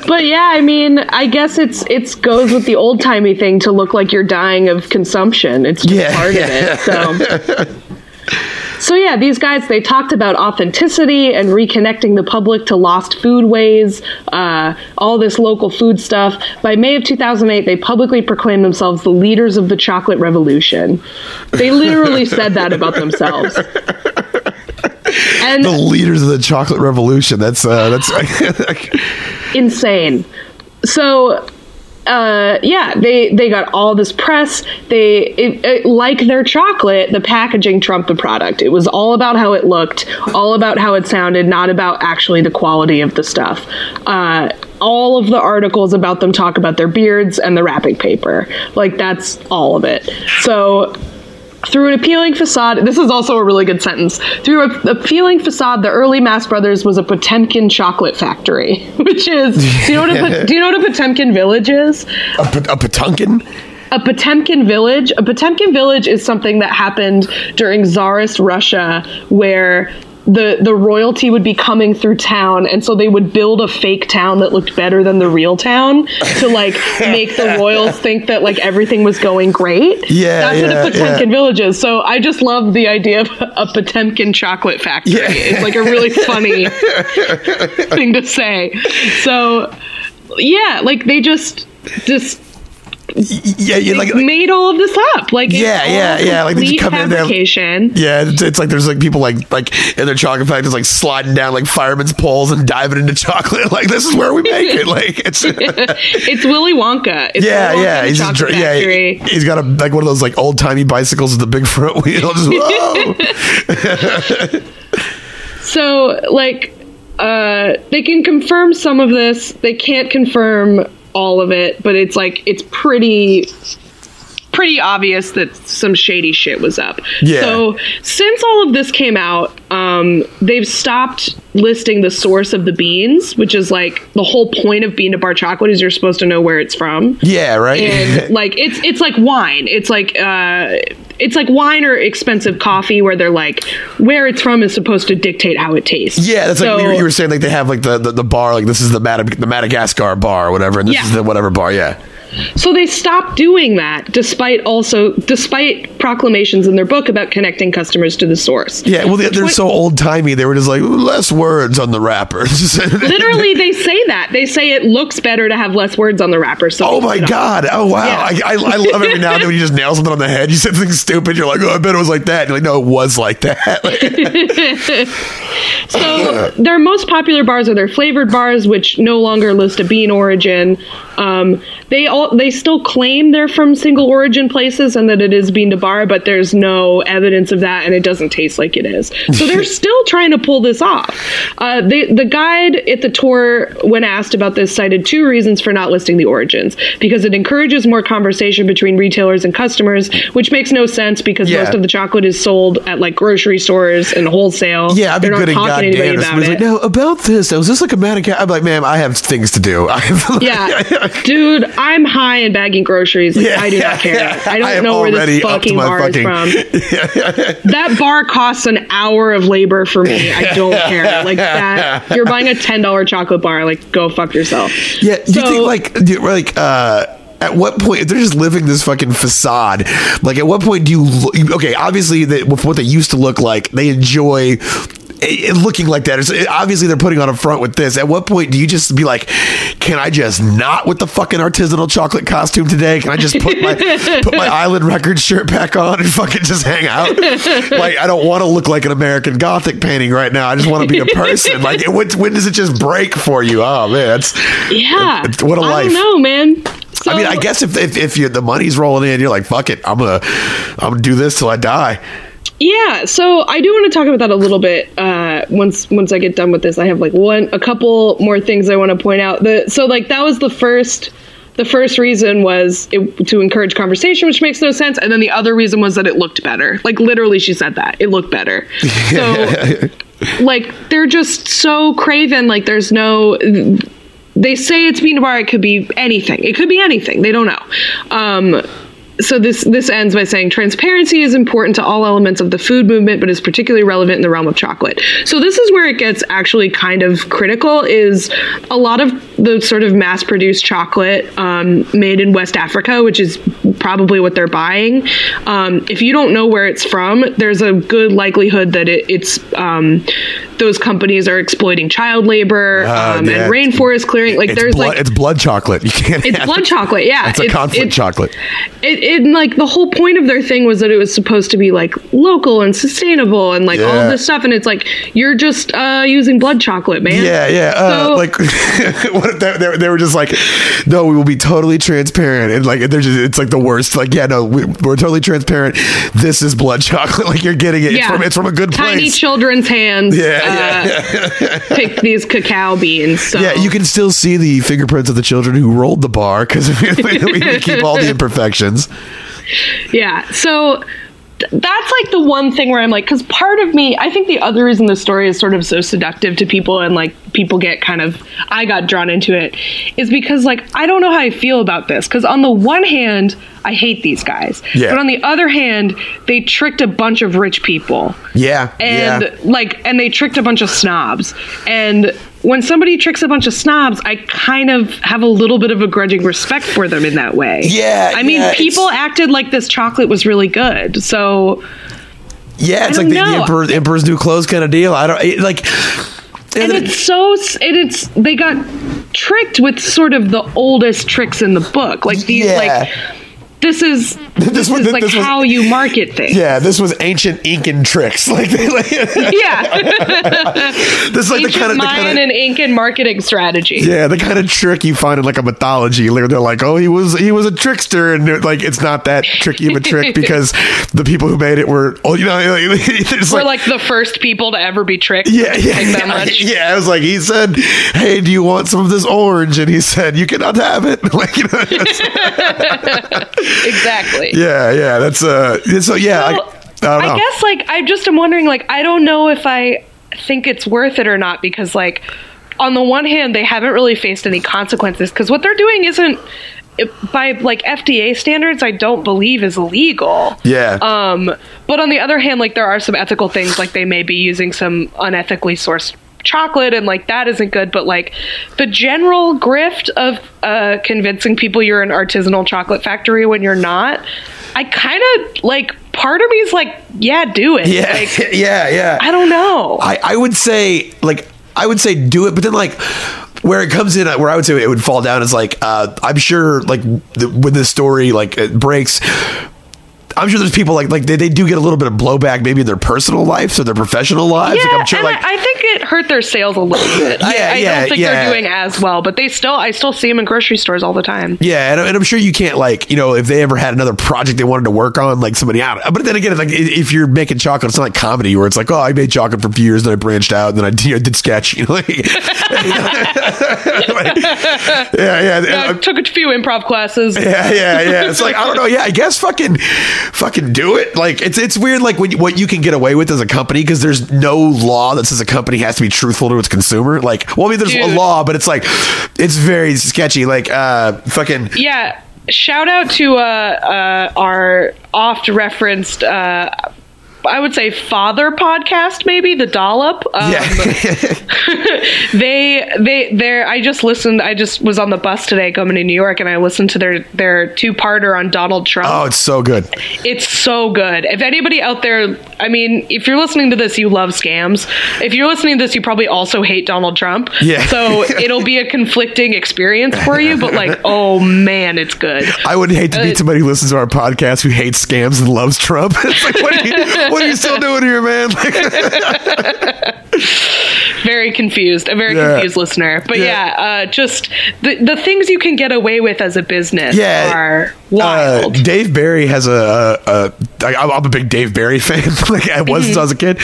But yeah, I mean, I guess it's it's goes with the old timey thing to look like you're dying of consumption. It's just Yeah, part yeah. of it. So. So yeah, these guys they talked about authenticity and reconnecting the public to lost foodways, uh, all this local food stuff. By May of 2008, they publicly proclaimed themselves the leaders of the chocolate revolution. They literally <laughs> said that about themselves. And the leaders of the chocolate revolution. That's uh, that's <laughs> insane. So, uh, yeah, they they got all this press. They it, it, like their chocolate, the packaging trumped the product. It was all about how it looked, all about how it sounded, not about actually the quality of the stuff. Uh, all of the articles about them talk about their beards and the wrapping paper. Like that's all of it. So through an appealing facade, this is also a really good sentence. Through an appealing facade, the early Mast Brothers was a Potemkin chocolate factory, <laughs> which is do you know what a, do you know what a Potemkin village is? a, Pot- a Potunkin. A Potemkin village. A Potemkin village is something that happened during Tsarist Russia, where the the royalty would be coming through town, and so they would build a fake town that looked better than the real town to like <laughs> make the royals think that like everything was going great. Yeah, that's yeah, what a Potemkin yeah. village is. So I just love the idea of a Potemkin chocolate factory. Yeah. It's like a really funny <laughs> thing to say. So yeah, like they just just Yeah, yeah, like, like made all of this up. Like Yeah, yeah, yeah, like they just come in there- yeah. It's, it's like there's like people like like in their chocolate factories like sliding down like firemen's poles and diving into <laughs> chocolate. Like this is where we make it. Like it's <laughs> it's Willy Wonka. It's yeah, Willy Wonka yeah. He's just yeah. He's got a like one of those like old timey bicycles with the big front <laughs> wheel. Just. So, like, uh, they can confirm some of this. They can't confirm all of it, but it's like it's pretty pretty obvious that some shady shit was up. Yeah. So since all of this came out, um, they've stopped listing the source of the beans, which is like the whole point of bean to bar chocolate is you're supposed to know where it's from. yeah, right. and <laughs> like it's it's like wine. It's like uh it's like wine or expensive coffee where they're like where it's from is supposed to dictate how it tastes. Yeah, that's So- like you were, saying like they have like the, the, the bar like this is the Mad- the Madagascar bar or whatever, and this Yeah. is the whatever bar. Yeah, So they stopped doing that despite also despite proclamations in their book about connecting customers to the source. yeah. Well, they, they're so old timey. They were just like less words on the wrappers. <laughs> Literally, they say that. They say it looks better to have less words on the wrapper. So Oh my put it on. god! Oh wow! Yeah. I, I, I love every now and then when you just nail something on the head. You said something stupid. You're like, oh, I bet it was like that. You're like, no, it was like that. <laughs> <laughs> So their most popular bars are their flavored bars, which no longer list a bean origin. Um, they all they still claim they're from single origin places and that it is bean to bar, but there's no evidence of that, and it doesn't taste like it is. So they're <laughs> still trying to pull this off. Uh, they, the guide at the tour, when asked about this, cited two reasons for not listing the origins: because it encourages more conversation between retailers and customers, which makes no sense because Yeah. most of the chocolate is sold at like grocery stores and wholesale. yeah, I'd be They're not good at talking goddamn. about like, no, about this. Now, is this like a Madagascar? I'm like, ma'am, I have things to do. <laughs> I Yeah, <laughs> dude, I'm high and bagging groceries. Like, Yeah, I do not <laughs> care. yeah. I don't I know where this fucking bar fucking- is from. <laughs> that bar costs an hour of labor for me. I don't <laughs> care. Like that, you're buying a ten dollar chocolate bar. Like, go fuck yourself. Yeah, do you So- think like do you- like uh at what point they're just living this fucking facade? Like at what point do you okay? Obviously, that with what they used to look like, they enjoy. It looking like that. It's, obviously, they're putting on a front with this. At what point do you just be like, "Can I just not with the fucking artisanal chocolate costume today? Can I just put my <laughs> put my Island Records shirt back on and fucking just hang out? Like, I don't want to look like an American Gothic painting right now. I just want to be a person. Like, it, when, when does it just break for you? Oh man, that's Yeah, It's- what a I life. I know, man. So, I mean, I guess if if, if you, the money's rolling in, you're like, fuck it, I'm gonna I'm gonna do this till I die. Yeah, so I do want to talk about that a little bit. Uh, once once I get done with this, I have like one a couple more things I want to point out. The so like that was the first the first reason was it, to encourage conversation, which makes no sense, and then the other reason was that it looked better. Like literally, she said that it looked better. So <laughs> like they're just so craven. Like there's no. They say it's peanut bar. It could be anything. It could be anything. They don't know. Um, so this this ends by saying transparency is important to all elements of the food movement but is particularly relevant in the realm of chocolate. So this is where it gets actually kind of critical is a lot of the sort of mass produced chocolate um, made in west africa which is probably what they're buying. Um, if you don't know where it's from there's a good likelihood that it, it's um, those companies are exploiting child labor Uh, um, yeah. and rainforest clearing like it's there's blood, like it's blood chocolate. You can't. it's blood it. chocolate, yeah. It's a conflict chocolate. It, it like the whole point of their thing was that it was supposed to be like local and sustainable and like all Yeah. of this stuff, and it's like you're just uh, using blood chocolate, man. Yeah, yeah. Uh, like, <laughs> what if they, they, were just like, no, we will be totally transparent, and like, they're just, it's like the worst. Like, yeah, no, we, we're totally transparent. This is blood <laughs> chocolate. Like, you're getting it. It's Yeah. from it's from a good Tiny place. children's hands Yeah, uh, yeah, picked these cacao beans. So yeah. You can still see the fingerprints of the children who rolled the bar because <laughs> we, we keep all the imperfections. Yeah. So th- that's like the one thing where I'm like, because part of me, I think the other reason the story is sort of so seductive to people and like people get kind of, I got drawn into it, is because like I don't know how I feel about this. Because on the one hand, I hate these guys. Yeah. But on the other hand, they tricked a bunch of rich people Yeah, and yeah. like and they tricked a bunch of snobs and when somebody tricks a bunch of snobs i kind of have a little bit of a grudging respect for them in that way Yeah, i mean yeah, people acted like this chocolate was really good so Yeah, it's like the, the emperor, emperor's new clothes kind of deal. I don't it, like. and it's so and it's they got tricked with sort of the oldest tricks in the book like these Yeah. like this is <laughs> this, was- is like this was- how you market things yeah, this was ancient Incan tricks. <laughs> Like, like <laughs> yeah this is like the kind of mayan kind of and incan marketing strategy Yeah, the kind of trick you find in like a mythology. Like, They're like, oh, he was he was a trickster, and like it's not that tricky of a trick because the people who made it were, oh, you know, it's we're like, like the first people to ever be tricked yeah, yeah, yeah, much. yeah. I was like, he said, hey, do you want some of this orange? And he said, you cannot have it. Like, you know, <laughs> exactly. yeah, yeah. That's uh, so yeah. I, I don't know. I guess like I just am wondering like I don't know if I think it's worth it or not because like on the one hand they haven't really faced any consequences because what they're doing isn't it- by like FDA standards I don't believe is illegal. yeah, Um, but on the other hand, like there are some ethical things, like they may be using some unethically sourced chocolate, and like that isn't good. But like the general grift of uh, convincing people you're an artisanal chocolate factory when you're not, I kind of like. Part of me is like, yeah, do it. yeah, Like, <laughs> yeah, yeah. I don't know. I, I would say like I would say do it, but then like where it comes in, where I would say it would fall down is like uh, I'm sure like the, when this story like it breaks. I'm sure there's people like like they, they do get a little bit of blowback maybe in their personal lives or their professional lives. yeah, like I'm sure and like I, I think it hurt their sales a little bit. <laughs> I, Yeah, I yeah, don't think yeah. they're doing as well, but they still, I still see them in grocery stores all the time. Yeah, and, and I'm sure you can't like you know if they ever had another project they wanted to work on like somebody out. But then again, like if you're making chocolate, it's not like comedy where it's like oh I made chocolate for a few years, then I branched out, and then I, you know, did sketch. <laughs> You know, like, <laughs> Like, yeah, yeah. and, I took a few improv classes. yeah, yeah, yeah. It's like I don't know. Yeah, I guess fucking, fucking do it. Like it's it's weird. Like when, what you can get away with as a company because there's no law that says a company has to be truthful to its consumer. Like, well, I mean, there's a law, but it's like it's very sketchy. Like, uh, fucking. Yeah. Shout out to uh, uh, our oft referenced, uh, I would say, father podcast, maybe the dollop. Um, Yeah. <laughs> they they they're I just listened. I just was on the bus today coming to New York, and I listened to their their two parter on Donald Trump. oh, it's so good. It's so good. If anybody out there, I mean, if you're listening to this, you love scams. If you're listening to this, you probably also hate Donald Trump. Yeah. So <laughs> it'll be a conflicting experience for you, but like, <laughs> oh man, it's good. I would hate to Uh, meet somebody who listens to our podcast who hates scams and loves Trump. It's like, what are you, what are you still doing here, man? <laughs> <laughs> Like, Very confused, a very Yeah. confused listener. But Yeah. yeah, uh, just the the things you can get away with as a business Yeah. are Uh, wild. Dave Barry has a, a, a I, I'm a big Dave Barry <laughs> fan. like I was since I was a kid,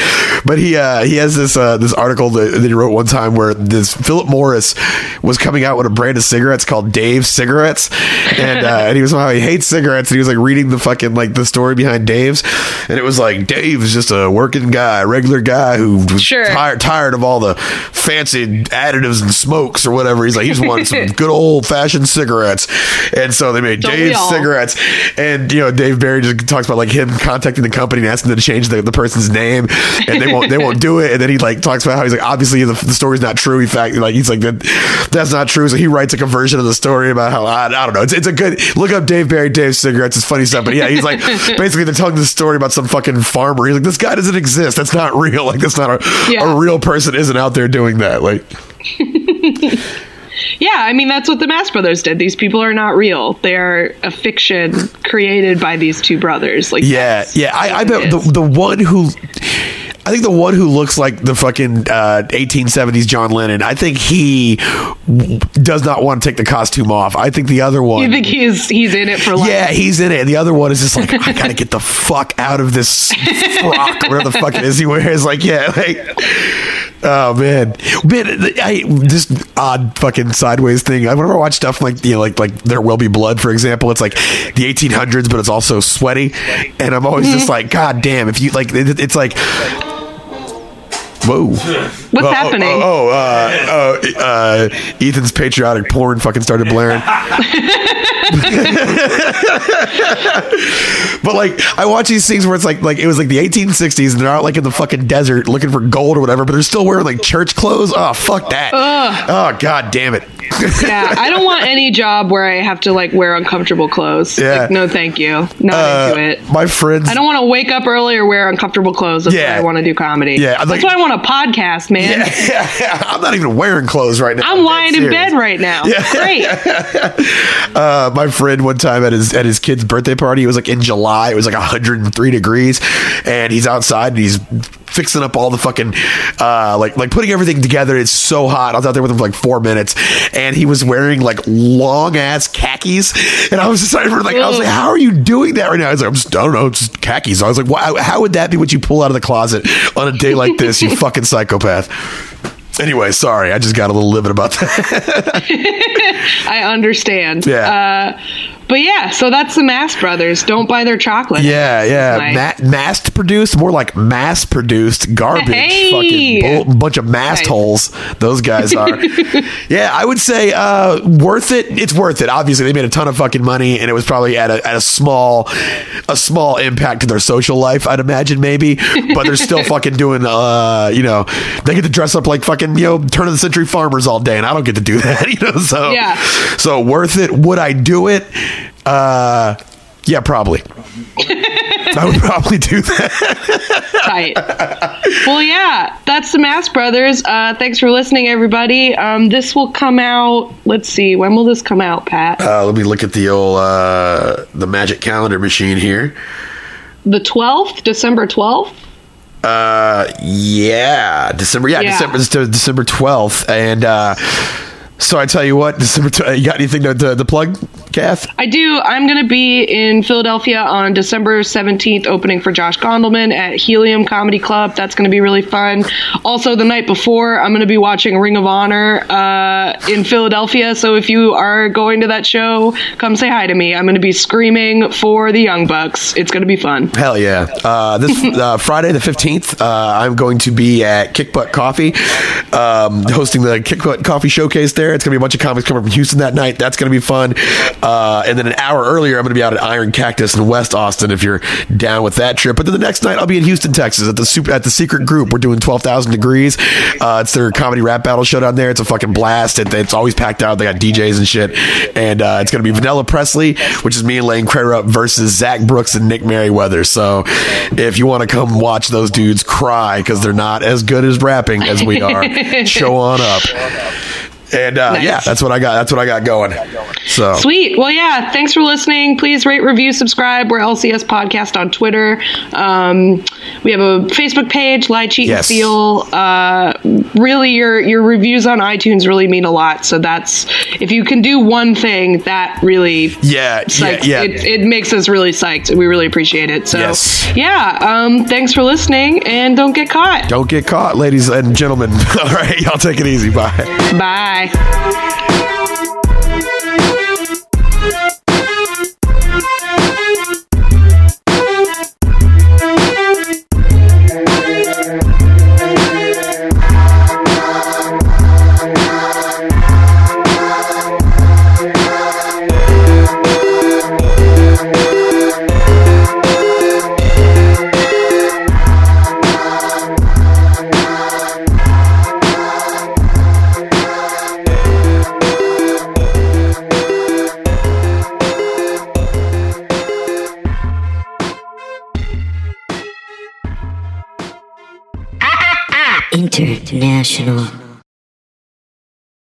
but he uh, he has this uh, this article that, that he wrote one time where this Philip Morris was coming out with a brand of cigarettes called Dave cigarettes, and uh, and he was somehow he hates cigarettes, and he was like reading the fucking like the story behind Dave's, and it was like Dave's just a working guy, regular guy who was Sure. Tired tired of all the fancy additives and smokes or whatever. He's like, he's wanted some <laughs> good old fashioned cigarettes, and so they made Don't Dave's cigarettes. And you know, Dave Barry just talks about like him contacting the company and asking them to change the, the person's name, and they won't they won't do it. And then he like talks about how he's like, obviously the, the story's not true. In fact, like he's like that that's not true. So he writes like a version of the story about how I, I don't know. It's, it's a good look up Dave Barry Dave's cigarettes. It's funny stuff. But yeah, he's like <laughs> basically they're telling this story about some fucking farmer. He's like, this guy doesn't exist. That's not real. Like that's not a, Yeah. a real person isn't out there doing that. Like <laughs> Yeah, I mean that's what the Mast Brothers did. These people are not real. They are a fiction created by these two brothers. Like Yeah, yeah. I, I bet the the one who. I think the one who looks like the fucking uh, 1870s John Lennon. I think he w- does not want to take the costume off. I think the other one. You think he's he's in it for life? yeah, he's in it. And the other one is just like, I gotta <laughs> get the fuck out of this frock, whatever the fuck it is he wears. Like, yeah, like, oh man, man, I this odd fucking sideways thing. I whenever I watch stuff like you know, like like There Will Be Blood, for example, it's like the 1800s, but it's also sweaty, and I'm always just like, God damn, if you like, it, it's like. Whoa! What's Oh, happening? Oh, oh, uh, uh, uh, Ethan's patriotic porn fucking started blaring. <laughs> But like, I watch these things where it's like, like it was like the 1860s, and they're out like in the fucking desert looking for gold or whatever, but they're still wearing like church clothes. Oh fuck that! Oh god damn it! yeah, I don't want any job where I have to like wear uncomfortable clothes. Yeah. Like, no, thank you. Not Uh, into it. my friends. I don't want to wake up early or wear uncomfortable clothes. That's Yeah. why I want to do comedy. Yeah, like- That's why I want a podcast, man. Yeah, <laughs> I'm not even wearing clothes right now. I'm dead lying in bed right now. Great. <laughs> uh, my friend one time at his at his kid's birthday party. It was like in July. It was like 103 degrees, and he's outside and he's fixing up all the fucking uh, like like putting everything together. It's so hot. I was out there with him for like four minutes, and he was wearing like long ass khakis, and I was just like, like I was like, how are you doing that right now? I was like, I'm just, I don't know, just khakis. I was like, wow, how would that be what you pull out of the closet on a day like this? You <laughs> fucking psychopath. Anyway, sorry, I just got a little livid about that. <laughs> I understand. Yeah. Uh, but yeah, so that's the Mast Brothers. Don't buy their chocolate. Yeah, yeah. Ma- mass produced, more like mass produced garbage. Hey! Fucking bull- bunch of mass Nice. holes. Those guys are. <laughs> yeah, I would say uh, worth it. It's worth it. Obviously, they made a ton of fucking money, and it was probably at a, at a small a small impact to their social life. I'd imagine maybe, but they're still <laughs> fucking doing. Uh, you know, they get to dress up like fucking you know turn of the century farmers all day, and I don't get to do <laughs> that. You know, so Yeah. So worth it. Would I do it? Uh, yeah, probably. <laughs> I would probably do that. Tight. well, yeah, that's the Mast Brothers. Uh, thanks for listening, everybody. Um, this will come out. Let's see. When will this come out, Pat? Uh, let me look at the old uh, the magic calendar machine here. the 12th? December 12th? Uh, yeah, December. Yeah, Yeah. December. December twelfth, and uh, so I tell you what, December. Tw- you got anything to, to, to plug, Kath? I do. I'm going to be in Philadelphia on December 17th, opening for Josh Gondelman at Helium Comedy Club. That's going to be really fun. Also, the night before, I'm going to be watching Ring of Honor uh, in Philadelphia. So if you are going to that show, come say hi to me. I'm going to be screaming for the Young Bucks. It's going to be fun. Hell yeah! Uh, this <laughs> uh, Friday the fifteenth, uh, I'm going to be at Kick Butt Coffee, um, hosting the Kick Butt Coffee Showcase. There, it's going to be a bunch of comics coming from Houston that night. That's going to be fun. Uh, and then an hour earlier, I'm going to be out at Iron Cactus in West Austin. If you're down with that trip, but then the next night, I'll be in Houston, Texas, at the super at the Secret Group. We're doing twelve thousand degrees. Uh, it's their comedy rap battle show down there. It's a fucking blast. It, it's always packed out. They got DJs and shit, and uh, it's going to be Vanilla Presley, which is me and Lane Crarup versus Zach Brooks and Nick Merriweather. So if you want to come watch those dudes cry because they're not as good as rapping as we are, <laughs> show on up. And uh, Nice. yeah, that's what I got. That's what I got going. So Sweet. Well, yeah. Thanks for listening. Please rate, review, subscribe. We're LCS Podcast on Twitter. Um, we have a Facebook page, Lie, Cheat, Yes. and Steal. Uh, really, your your reviews on iTunes really mean a lot. So that's if you can do one thing, that really yeah, yeah, yeah. It, it makes us really psyched. We really appreciate it. So Yes. yeah. Um, thanks for listening, and don't get caught. Don't get caught, ladies and gentlemen. <laughs> All right, y'all take it easy. Bye. Bye. International.